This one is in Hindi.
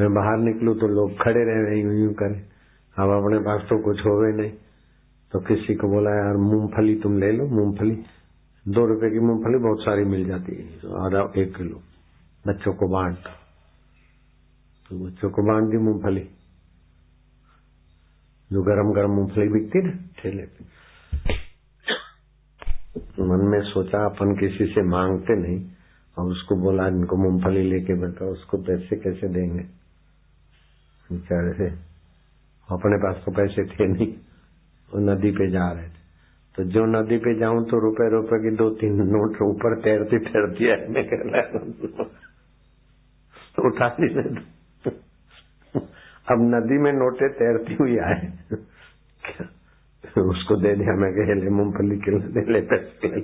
मैं बाहर निकलूं तो लोग खड़े रह रहे यूँ यूँ करें। अब अपने पास तो कुछ होवे नहीं। तो किसी को बोला, यार, मूंगफली तुम ले लो, मूंगफली। दो रुपए की मूंगफली बहुत सारी मिल जाती है। आधा एक किलो। बच्चों को बांट। तो बच्चों को बांट दी मूंगफली। जो गरम गरम मूंगफली बिकती ना, ठेले पे। मन में सोचा, अपन किसी से मांगते नहीं। और उसको बोला, इनको मूंगफली लेके बैठा उसको पैसे कैसे देंगे? बेचारे से अपने पास तो पैसे थे नहीं, वो नदी पे जा रहे थे। तो जो नदी पे जाऊँ तो रुपए रुपए की दो तीन नोट ऊपर तैरती तैरती है मैं कह रहा तो उठा नहीं अब नदी में नोटे तैरती हुई आए। उसको दे दिया, मैं कह, ले मूंगफली के ले ले पैसे ले